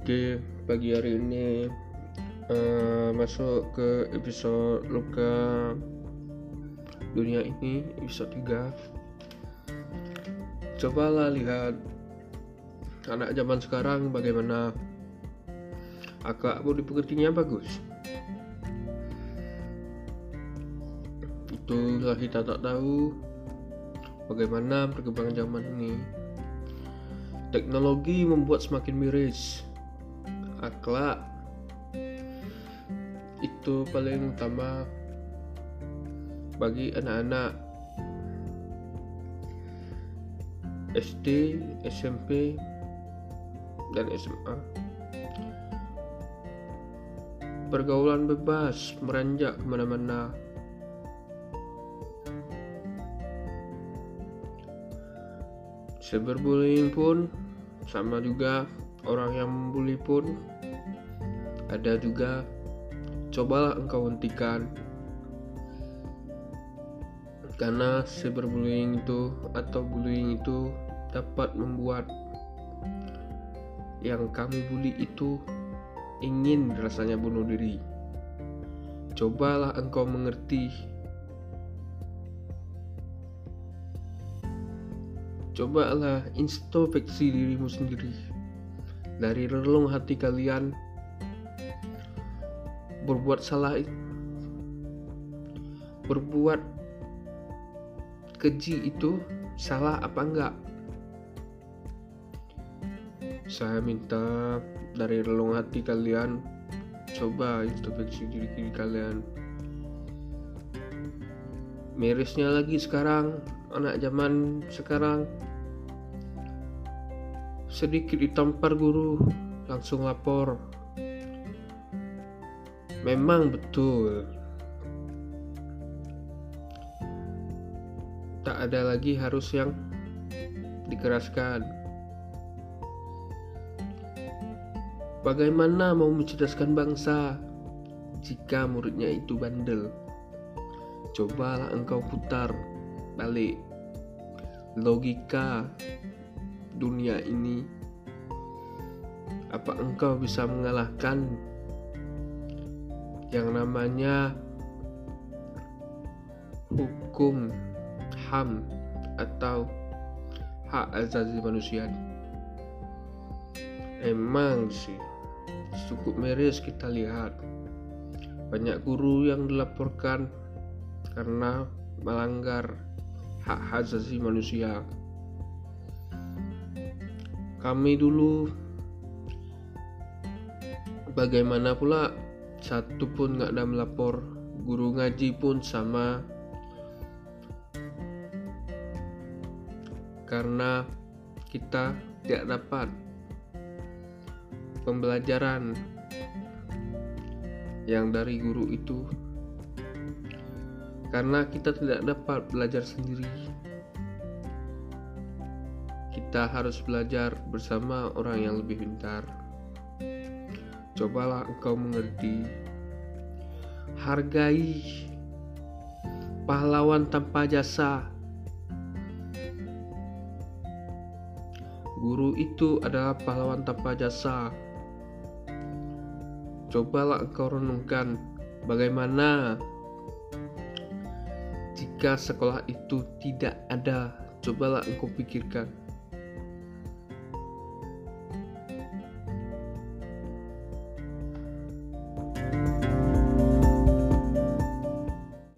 Oke, pagi hari ini uh, masuk ke episode Luka Dunia ini, episode 3. Cobalah lihat anak zaman sekarang bagaimana akhlak budi pekertinya bagus. Itulah kita tak tahu bagaimana perkembangan zaman ini. Teknologi membuat semakin miris akhlak itu paling utama bagi anak-anak SD, SMP, dan SMA. Pergaulan bebas meranjak ke mana-mana. Cyberbullying pun sama juga orang yang membuli pun ada juga cobalah engkau hentikan. Karena cyberbullying itu atau bullying itu dapat membuat yang kamu bully itu ingin rasanya bunuh diri. Cobalah engkau mengerti. Cobalah introspeksi dirimu sendiri dari relung hati kalian. Berbuat salah berbuat keji itu salah apa enggak? Saya minta dari relung hati kalian coba introspeksi diri, diri kalian. Mirisnya lagi sekarang anak zaman sekarang sedikit ditampar guru langsung lapor. Memang betul. Tak ada lagi harus yang dikeraskan. Bagaimana mau mencerdaskan bangsa jika muridnya itu bandel? Cobalah engkau putar balik logika dunia ini apa engkau bisa mengalahkan yang namanya hukum HAM atau hak asasi manusia emang sih cukup miris kita lihat. Banyak guru yang dilaporkan karena melanggar hak asasi manusia kami dulu bagaimana pula satu pun nggak ada melapor. Guru ngaji pun sama. Karena kita tidak dapat pembelajaran yang dari guru itu. Karena kita tidak dapat belajar sendiri kita harus belajar bersama orang yang lebih pintar. Cobalah engkau mengerti, hargai pahlawan tanpa jasa. Guru itu adalah pahlawan tanpa jasa. Cobalah engkau renungkan bagaimana jika sekolah itu tidak ada. Cobalah engkau pikirkan